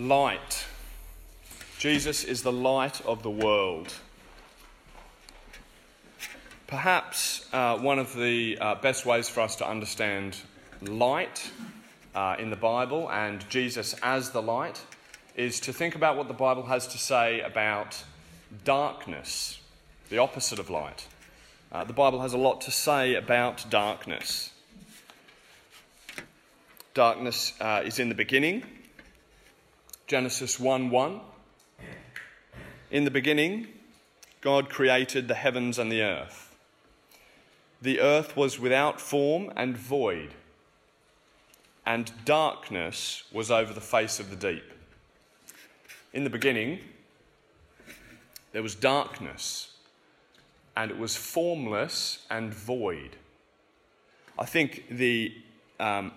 Light. Jesus is the light of the world. Perhaps uh, one of the uh, best ways for us to understand light uh, in the Bible and Jesus as the light is to think about what the Bible has to say about darkness, the opposite of light. Uh, the Bible has a lot to say about darkness. Darkness uh, is in the beginning. Genesis 1 1. In the beginning, God created the heavens and the earth. The earth was without form and void, and darkness was over the face of the deep. In the beginning, there was darkness, and it was formless and void. I think the, um,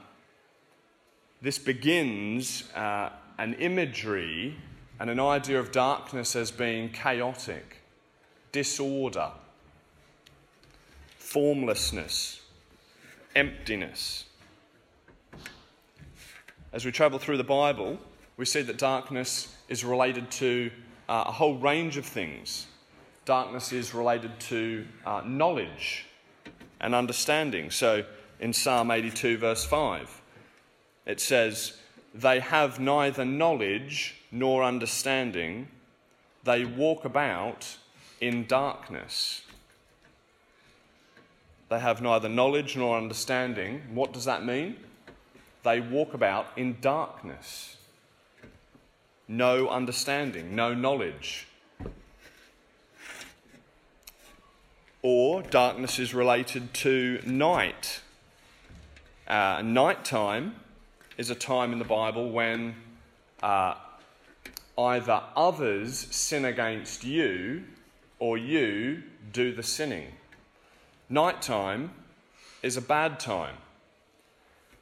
this begins uh, an imagery and an idea of darkness as being chaotic, disorder, formlessness, emptiness. As we travel through the Bible, we see that darkness is related to uh, a whole range of things. Darkness is related to uh, knowledge and understanding. So in Psalm 82, verse 5, it says, They have neither knowledge nor understanding, they walk about in darkness. They have neither knowledge nor understanding. What does that mean? They walk about in darkness. No understanding, no knowledge. Or darkness is related to night. Uh, nighttime is a time in the Bible when uh, either others sin against you or you do the sinning. Nighttime is a bad time.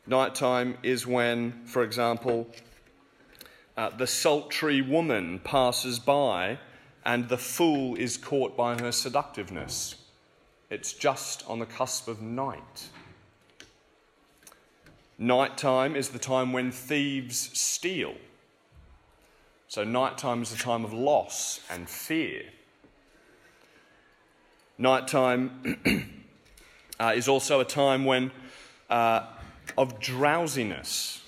Nighttime is when, for example, uh, the sultry woman passes by and the fool is caught by her seductiveness. It's just on the cusp of night. Nighttime is the time when thieves steal. So, nighttime is a time of loss and fear. Nighttime uh, is also a time when uh, of drowsiness.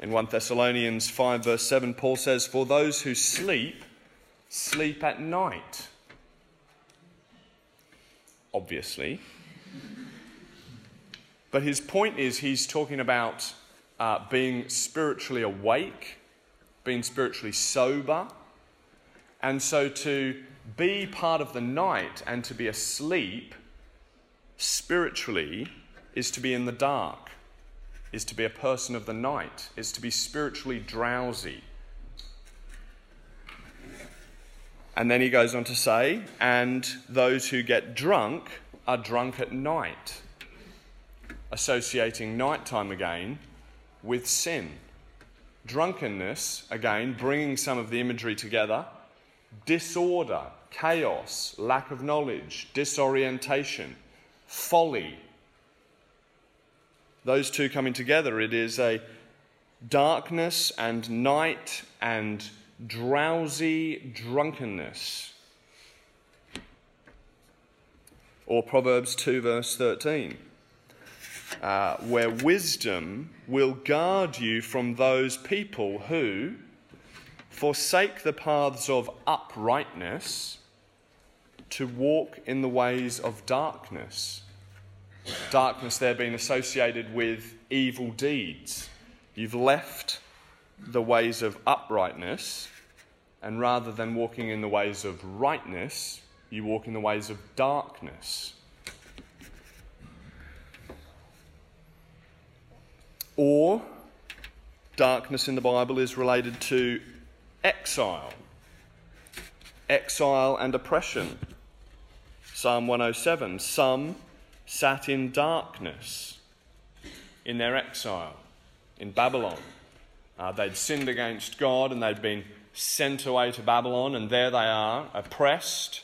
In 1 Thessalonians 5, verse 7, Paul says, For those who sleep, sleep at night. Obviously. But his point is, he's talking about uh, being spiritually awake, being spiritually sober. And so to be part of the night and to be asleep spiritually is to be in the dark, is to be a person of the night, is to be spiritually drowsy. And then he goes on to say, and those who get drunk are drunk at night, associating nighttime again with sin. Drunkenness, again, bringing some of the imagery together, disorder, chaos, lack of knowledge, disorientation, folly. Those two coming together, it is a darkness and night and drowsy drunkenness. Or Proverbs 2, verse 13, uh, where wisdom will guard you from those people who forsake the paths of uprightness to walk in the ways of darkness. Darkness there being associated with evil deeds. You've left the ways of uprightness, and rather than walking in the ways of rightness, you walk in the ways of darkness. Or, darkness in the Bible is related to exile. Exile and oppression. Psalm 107 Some sat in darkness in their exile in Babylon. Uh, they'd sinned against God and they'd been sent away to Babylon, and there they are, oppressed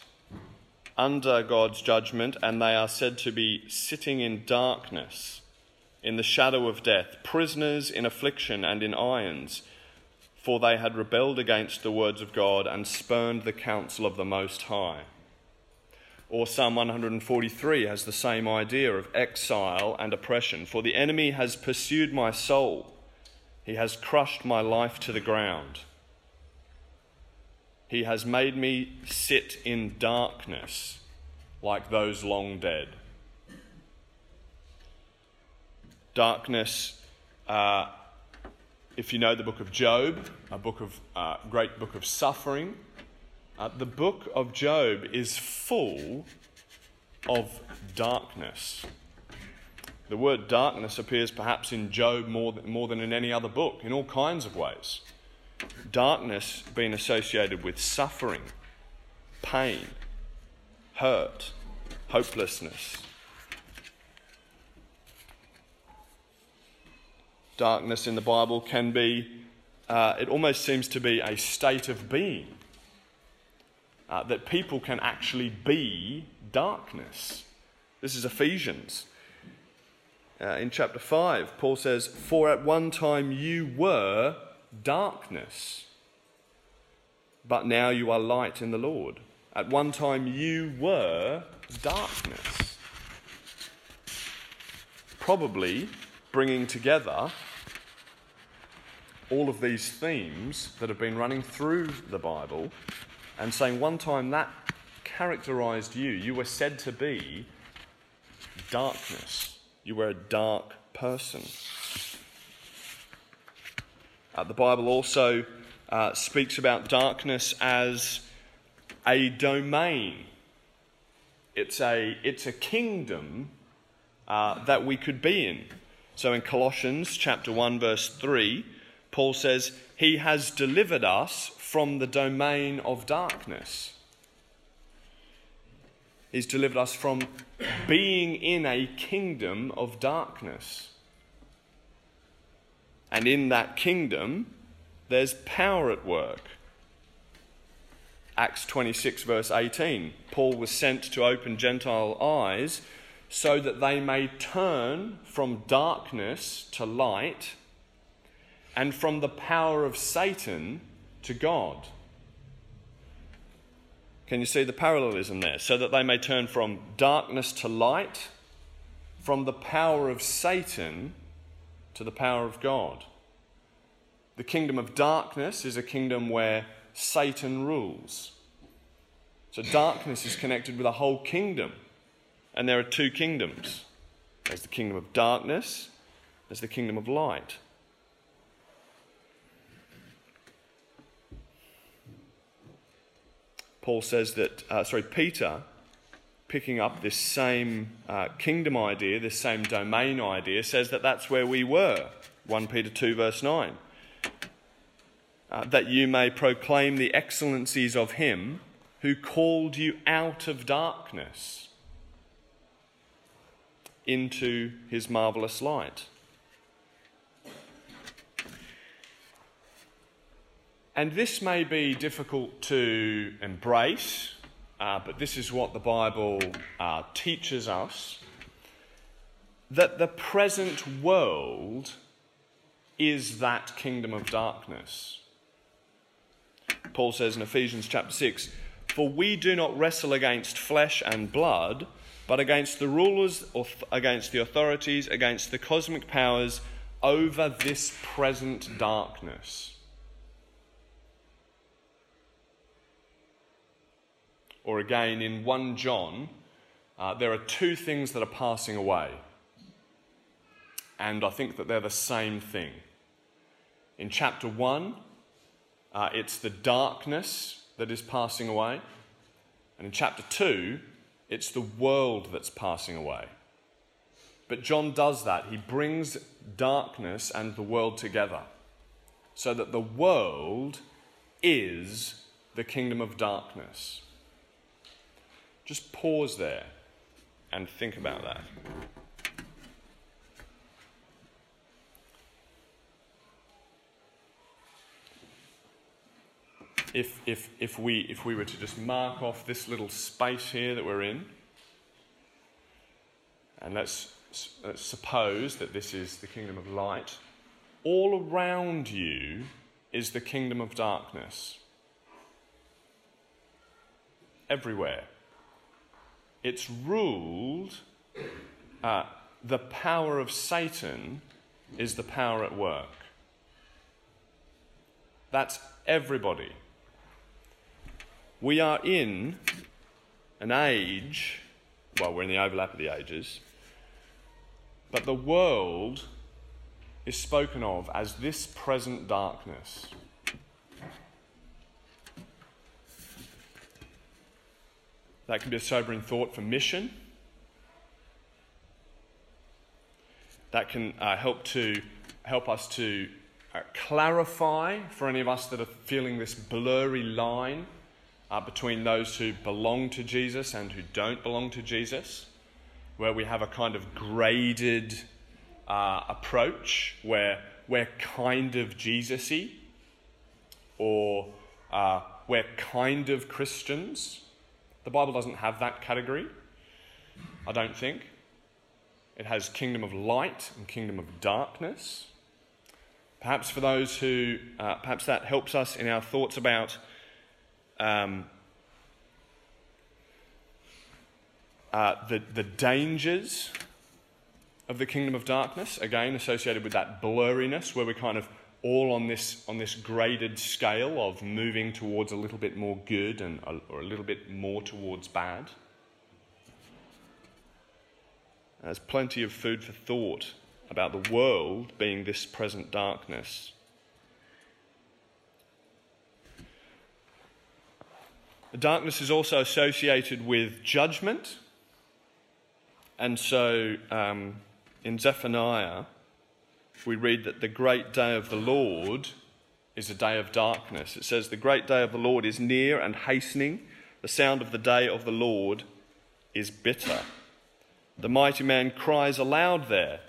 under God's judgment, and they are said to be sitting in darkness in the shadow of death, prisoners in affliction and in irons, for they had rebelled against the words of God and spurned the counsel of the Most High. Or Psalm 143 has the same idea of exile and oppression. For the enemy has pursued my soul, he has crushed my life to the ground. He has made me sit in darkness like those long dead. Darkness, uh, if you know the book of Job, a book of uh, great book of suffering, uh, the book of Job is full of darkness. The word darkness appears perhaps in Job more than, more than in any other book, in all kinds of ways. Darkness being associated with suffering, pain, hurt, hopelessness. Darkness in the Bible can be, uh, it almost seems to be a state of being. Uh, that people can actually be darkness. This is Ephesians. Uh, in chapter 5, Paul says, For at one time you were darkness, but now you are light in the Lord. At one time you were darkness. Probably bringing together all of these themes that have been running through the Bible and saying one time that characterized you. You were said to be darkness, you were a dark person. Uh, the Bible also uh, speaks about darkness as a domain. It's a, it's a kingdom uh, that we could be in. So in Colossians chapter 1 verse 3, Paul says, "He has delivered us from the domain of darkness." He's delivered us from being in a kingdom of darkness. And in that kingdom, there's power at work. Acts 26, verse 18 Paul was sent to open Gentile eyes so that they may turn from darkness to light and from the power of Satan to God. Can you see the parallelism there? So that they may turn from darkness to light, from the power of Satan to the power of God. The kingdom of darkness is a kingdom where Satan rules. So darkness is connected with a whole kingdom. And there are two kingdoms there's the kingdom of darkness, there's the kingdom of light. Paul says that, uh, sorry, Peter, picking up this same uh, kingdom idea, this same domain idea, says that that's where we were. 1 Peter 2, verse 9. Uh, that you may proclaim the excellencies of him who called you out of darkness into his marvelous light. And this may be difficult to embrace, uh, but this is what the Bible uh, teaches us that the present world is that kingdom of darkness. Paul says in Ephesians chapter 6 For we do not wrestle against flesh and blood, but against the rulers, against the authorities, against the cosmic powers over this present darkness or again in 1 John, uh, there are two things that are passing away. And I think that they're the same thing. In chapter 1, uh, it's the darkness that is passing away. And in chapter 2, it's the world that's passing away. But John does that. He brings darkness and the world together so that the world is the kingdom of darkness. Just pause there and think about that. If, if, if, we, if we were to just mark off this little space here that we're in, and let's uh, suppose that this is the kingdom of light, all around you is the kingdom of darkness. Everywhere. It's ruled, uh, the power of Satan is the power at work. That's everybody. We are in an age, well, we're in the overlap of the ages, but the world is spoken of as this present darkness. That can be a sobering thought for mission. That can uh, help to help us to uh, clarify for any of us that are feeling this blurry line uh, between those who belong to Jesus and who don't belong to Jesus, where we have a kind of graded uh, approach where we're kind of Jesus-y or uh, we're kind of Christians. The Bible doesn't have that category, I don't think. It has kingdom of light and kingdom of darkness. Perhaps for those who, uh, perhaps that helps us in our thoughts about um, uh, the, the dangers of the kingdom of darkness, again associated with that blurriness where we're kind of all on this, on this graded scale of moving towards a little bit more good and, or a little bit more towards bad. There's plenty of food for thought about the world being this present darkness. The darkness is also associated with judgment. And so um, in Zephaniah, we read that the great day of the Lord is a day of darkness. It says, The great day of the Lord is near and hastening. The sound of the day of the Lord is bitter. The mighty man cries aloud there.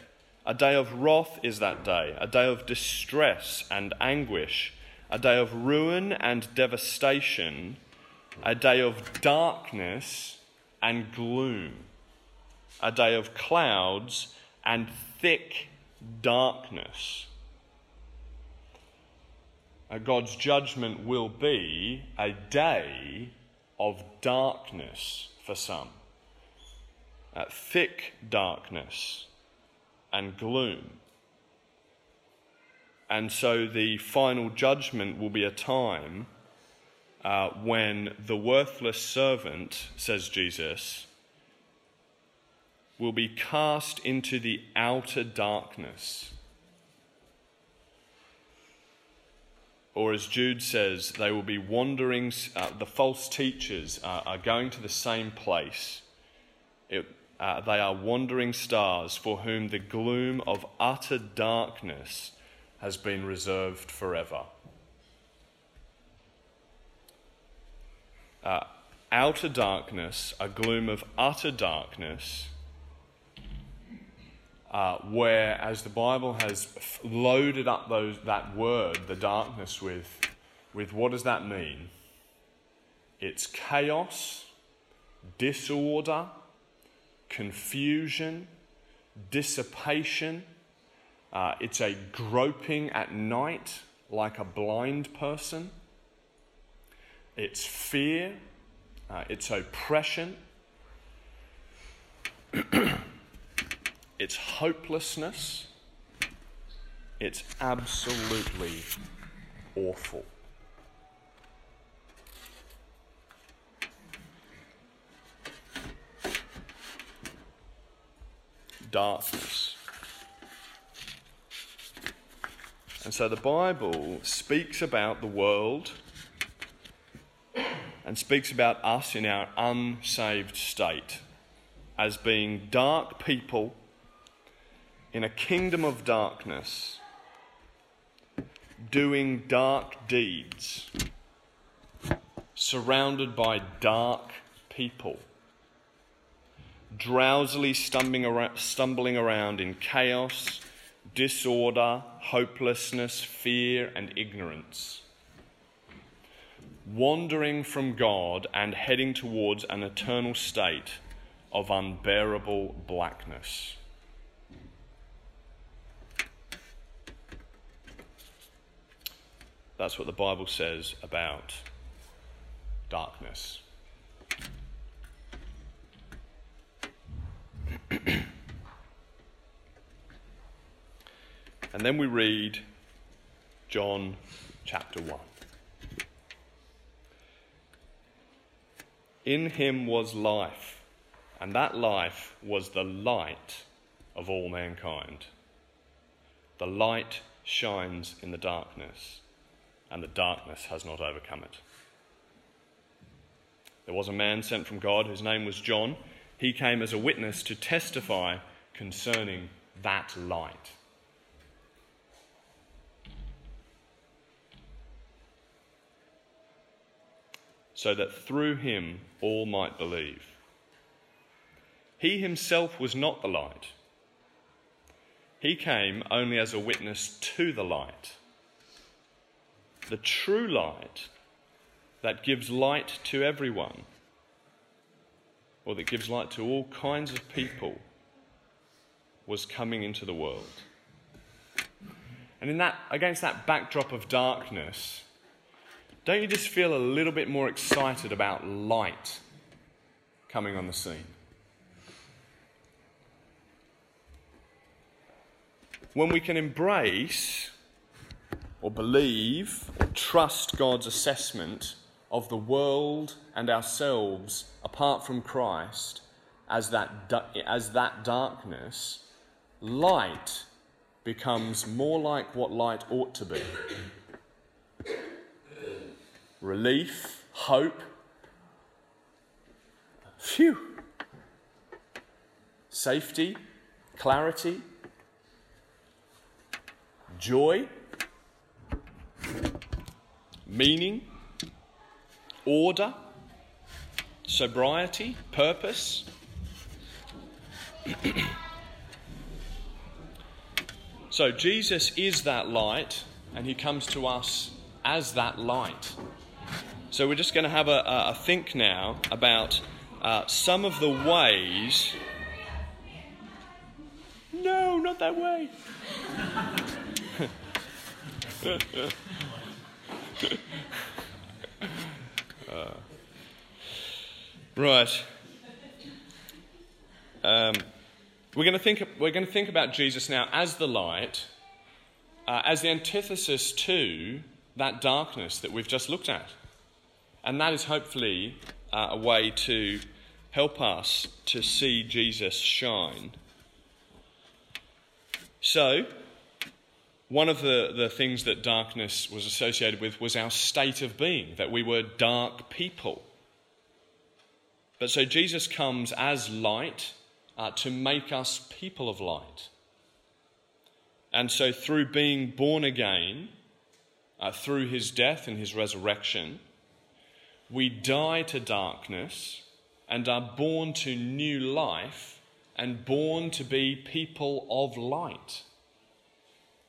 A day of wrath is that day, a day of distress and anguish, a day of ruin and devastation, a day of darkness and gloom, a day of clouds and thick darkness. God's judgment will be a day of darkness for some, thick darkness and gloom. And so the final judgment will be a time uh, when the worthless servant, says Jesus, will be cast into the outer darkness. Or, as Jude says, they will be wandering, uh, the false teachers uh, are going to the same place. It, uh, they are wandering stars for whom the gloom of utter darkness has been reserved forever. Uh, outer darkness, a gloom of utter darkness, uh, where, as the Bible has loaded up those, that word, the darkness, with, with what does that mean? It's chaos, disorder, confusion, dissipation. Uh, it's a groping at night like a blind person. It's fear, uh, it's oppression. it's hopelessness, it's absolutely awful. Darkness. And so the Bible speaks about the world and speaks about us in our unsaved state as being dark people in a kingdom of darkness, doing dark deeds, surrounded by dark people, drowsily stumbling around, in chaos, disorder, hopelessness, fear, and ignorance. Wandering from God and heading towards an eternal state of unbearable blackness. That's what the Bible says about darkness. and then we read John chapter 1. In him was life, and that life was the light of all mankind. The light shines in the darkness, and the darkness has not overcome it. There was a man sent from God whose name was John. He came as a witness to testify concerning that light. so that through him all might believe. He himself was not the light. He came only as a witness to the light. The true light that gives light to everyone, or that gives light to all kinds of people, was coming into the world. And in that, against that backdrop of darkness, don't you just feel a little bit more excited about light coming on the scene? When we can embrace or believe or trust God's assessment of the world and ourselves apart from Christ as that, as that darkness, light becomes more like what light ought to be relief, hope. Phew. Safety, clarity, joy, meaning, order, sobriety, purpose. so Jesus is that light, and he comes to us as that light. So we're just going to have a, a think now about uh, some of the ways. No, not that way. uh, right. Um, we're going to think. We're going to think about Jesus now as the light, uh, as the antithesis to that darkness that we've just looked at. And that is hopefully uh, a way to help us to see Jesus shine. So, one of the, the things that darkness was associated with was our state of being, that we were dark people. But so Jesus comes as light uh, to make us people of light. And so, through being born again, uh, through his death and his resurrection, we die to darkness and are born to new life and born to be people of light.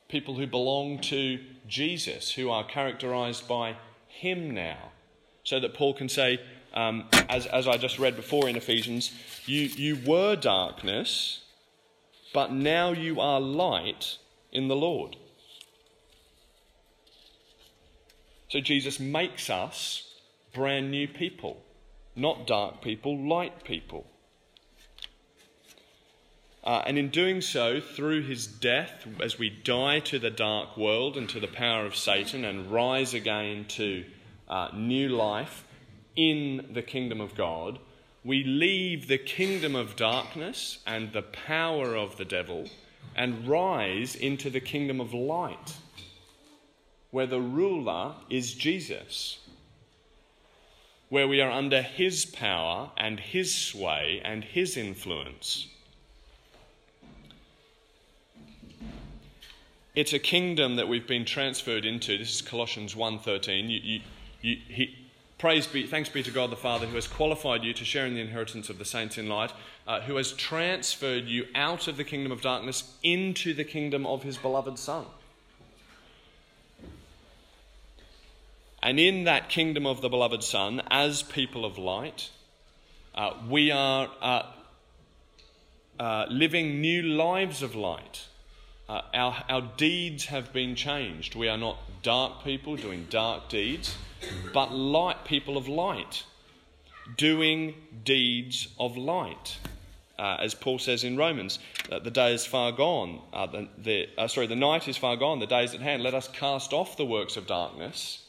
People who belong to Jesus, who are characterized by Him now. So that Paul can say, um, as, as I just read before in Ephesians, you, you were darkness, but now you are light in the Lord. So Jesus makes us brand new people, not dark people, light people. Uh, and in doing so, through his death, as we die to the dark world and to the power of Satan and rise again to uh, new life in the kingdom of God, we leave the kingdom of darkness and the power of the devil and rise into the kingdom of light, where the ruler is Jesus where we are under His power and His sway and His influence. It's a kingdom that we've been transferred into. This is Colossians 1.13. You, you, you, he, praise be, thanks be to God the Father who has qualified you to share in the inheritance of the saints in light, uh, who has transferred you out of the kingdom of darkness into the kingdom of his beloved Son. And in that kingdom of the beloved Son, as people of light, uh, we are uh, uh, living new lives of light uh, our, our deeds have been changed. We are not dark people doing dark deeds, but light people of light, doing deeds of light. Uh, as Paul says in Romans, uh, the day is far gone. Uh, the, the uh, sorry, the night is far gone. The day is at hand. Let us cast off the works of darkness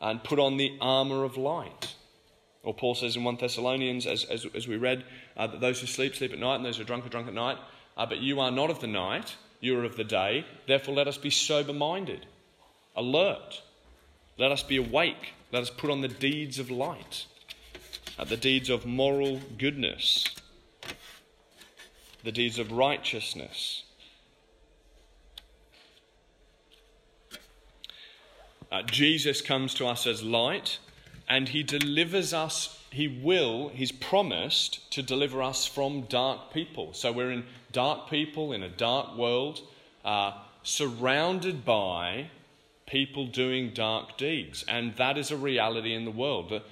and put on the armour of light. Or Paul says in 1 Thessalonians, as, as, as we read, that those who sleep, sleep at night, and those who are drunk are drunk at night. But you are not of the night, you are of the day. Therefore, let us be sober minded, alert. Let us be awake. Let us put on the deeds of light, uh, the deeds of moral goodness, the deeds of righteousness. Uh, Jesus comes to us as light, and he delivers us, he will, he's promised to deliver us from dark people. So we're in dark people in a dark world, uh, surrounded by people doing dark deeds. And that is a reality in the world.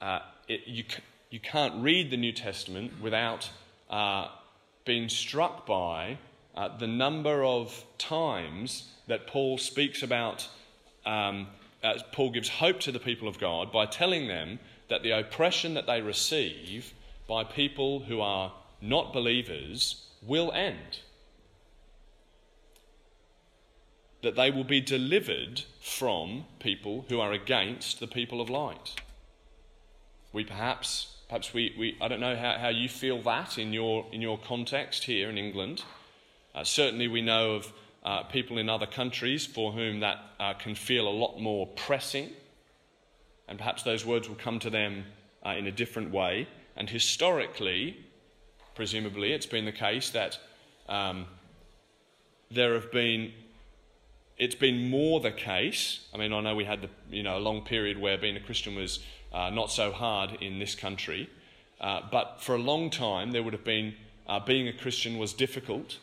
Uh, it, you, you can't read the New Testament without uh, being struck by uh, the number of times that Paul speaks about, um, Paul gives hope to the people of God by telling them that the oppression that they receive by people who are not believers will end. That they will be delivered from people who are against the people of light. We perhaps, perhaps we, we I don't know how, how you feel that in your, in your context here in England. Uh, certainly, we know of uh, people in other countries for whom that uh, can feel a lot more pressing, and perhaps those words will come to them uh, in a different way. And historically, presumably, it's been the case that um, there have been. It's been more the case. I mean, I know we had the, you know a long period where being a Christian was uh, not so hard in this country, uh, but for a long time there would have been being a Christian was difficult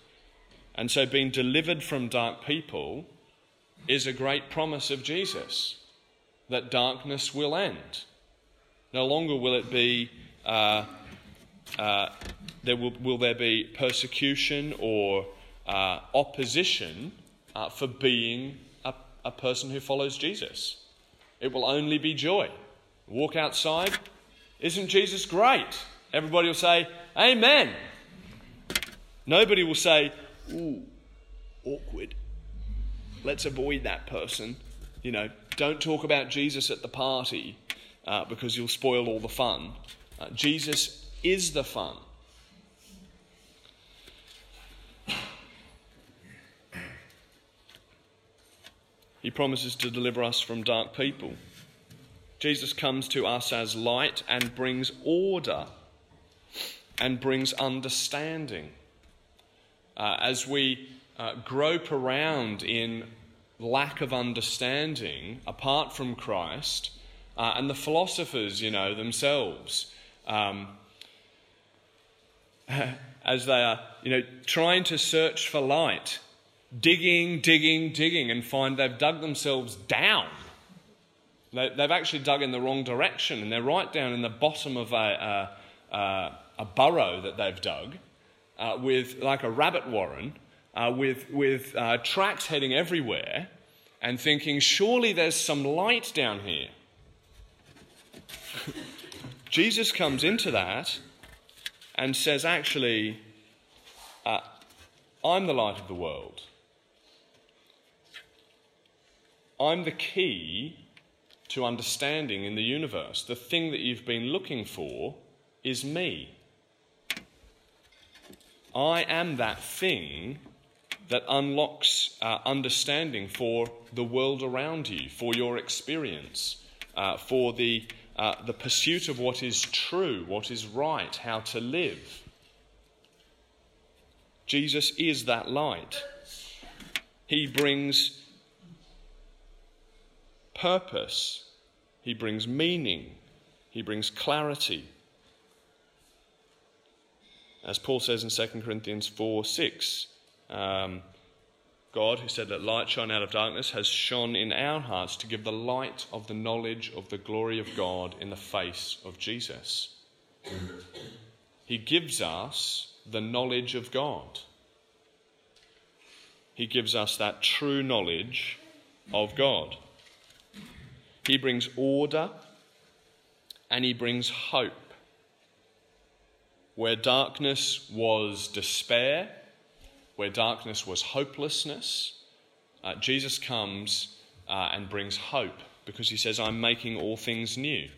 and so, being delivered from dark people is a great promise of Jesus that darkness will end. No longer will it be, uh, uh, there will, will there be persecution or uh, opposition uh, for being a, a person who follows Jesus. It will only be joy. Walk outside, isn't Jesus great? Everybody will say, Amen. Nobody will say, ooh, awkward. Let's avoid that person. You know, don't talk about Jesus at the party uh, because you'll spoil all the fun. Uh, Jesus is the fun. He promises to deliver us from dark people. Jesus comes to us as light and brings order and brings understanding uh, as we uh, grope around in lack of understanding apart from Christ, uh, and the philosophers, you know, themselves, um, as they are, you know, trying to search for light, digging, digging, digging, and find they've dug themselves down. They, have actually dug in the wrong direction, and they're right down in the bottom of a, a, a, a burrow that they've dug uh, with like a rabbit warren, uh, with, with uh, tracks heading everywhere, and thinking, surely there's some light down here. Jesus comes into that and says, actually, uh, I'm the light of the world. I'm the key to understanding in the universe. The thing that you've been looking for is me. I am that thing that unlocks uh, understanding for the world around you, for your experience, uh, for the, uh, the pursuit of what is true, what is right, how to live. Jesus is that light. He brings purpose, He brings meaning, He brings clarity. As Paul says in 2 Corinthians 4 6, um, God, who said, Let light shine out of darkness, has shone in our hearts to give the light of the knowledge of the glory of God in the face of Jesus. He gives us the knowledge of God. he gives us that true knowledge of God. He brings order and he brings hope. Where darkness was despair, where darkness was hopelessness, uh, Jesus comes uh, and brings hope because he says, I'm making all things new.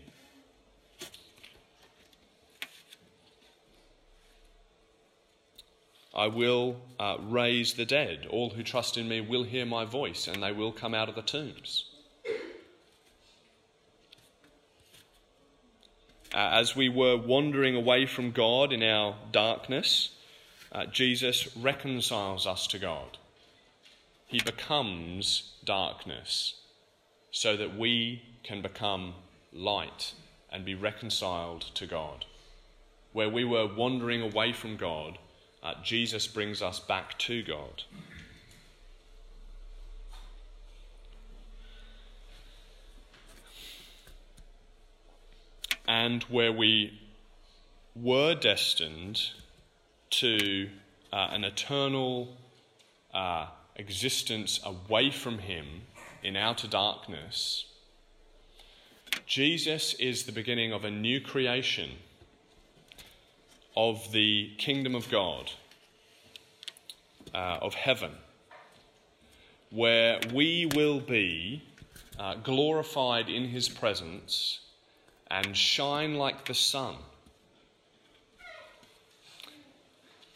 I will uh, raise the dead. All who trust in me will hear my voice, and they will come out of the tombs. Uh, as we were wandering away from God in our darkness, uh, Jesus reconciles us to God. He becomes darkness so that we can become light and be reconciled to God. Where we were wandering away from God, uh, Jesus brings us back to God. And where we were destined to uh, an eternal uh, existence away from Him in outer darkness, Jesus is the beginning of a new creation of the kingdom of God, uh, of heaven, where we will be uh, glorified in his presence and shine like the sun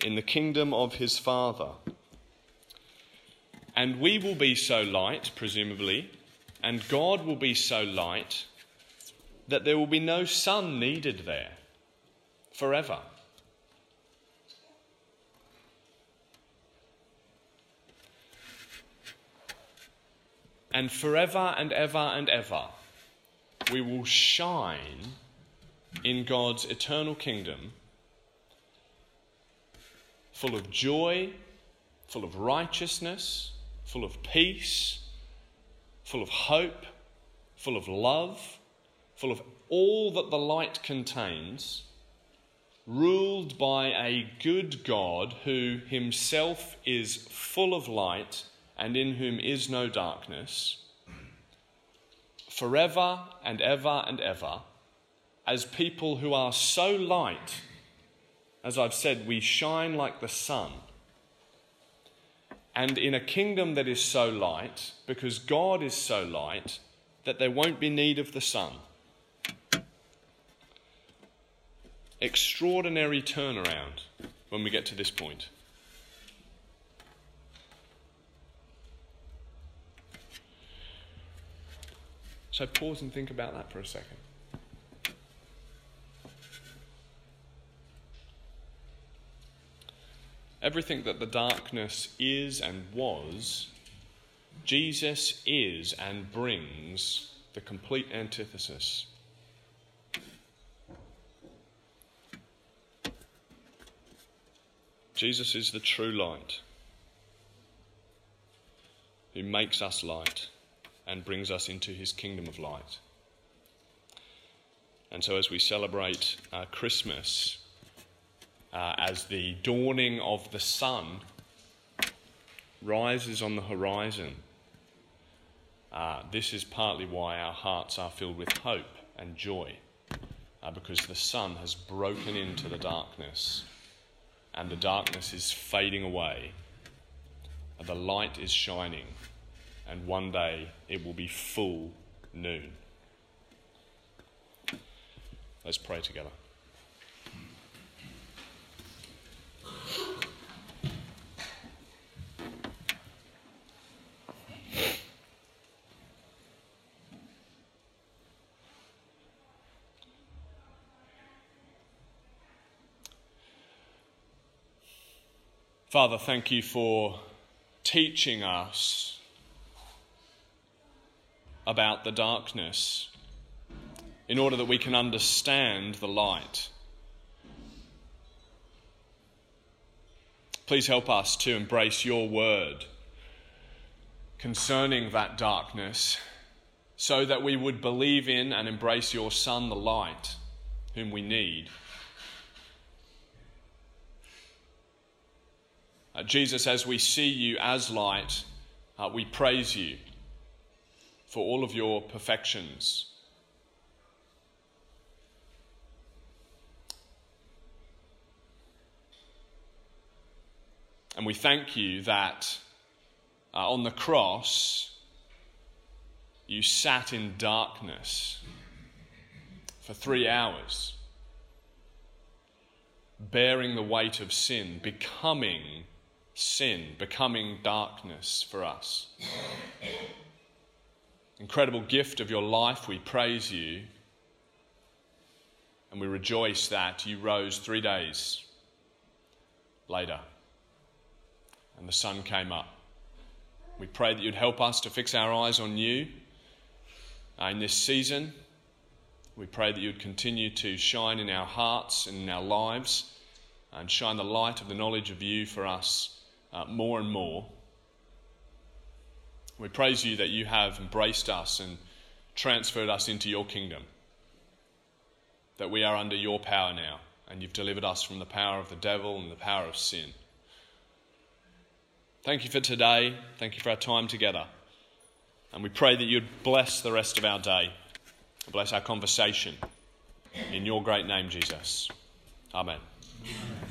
in the kingdom of his Father. And we will be so light, presumably, and God will be so light that there will be no sun needed there forever. And forever and ever and ever, we will shine in God's eternal kingdom, full of joy, full of righteousness, full of peace, full of hope, full of love, full of all that the light contains, ruled by a good God who himself is full of light and in whom is no darkness, forever and ever and ever, as people who are so light, as I've said, we shine like the sun. And in a kingdom that is so light, because God is so light, that there won't be need of the sun. Extraordinary turnaround when we get to this point. So pause and think about that for a second. Everything that the darkness is and was, Jesus is and brings the complete antithesis. Jesus is the true light who makes us light and brings us into his kingdom of light. And so, as we celebrate uh, Christmas uh, as the dawning of the sun rises on the horizon, uh, this is partly why our hearts are filled with hope and joy, uh, because the sun has broken into the darkness and the darkness is fading away, and the light is shining and one day it will be full noon. Let's pray together. Father, thank you for teaching us about the darkness in order that we can understand the light. Please help us to embrace your word concerning that darkness so that we would believe in and embrace your Son, the light, whom we need. Uh, Jesus, as we see you as light, uh, we praise you for all of your perfections. And we thank you that uh, on the cross, you sat in darkness for three hours, bearing the weight of sin, becoming sin, becoming darkness for us. Incredible gift of your life, we praise you. And we rejoice that you rose three days later and the sun came up. We pray that you'd help us to fix our eyes on you uh, in this season. We pray that you'd continue to shine in our hearts and in our lives and shine the light of the knowledge of you for us uh, more and more. We praise you that you have embraced us and transferred us into your kingdom, that we are under your power now, and you've delivered us from the power of the devil and the power of sin. Thank you for today. Thank you for our time together. And we pray that you'd bless the rest of our day, bless our conversation. In your great name, Jesus. Amen.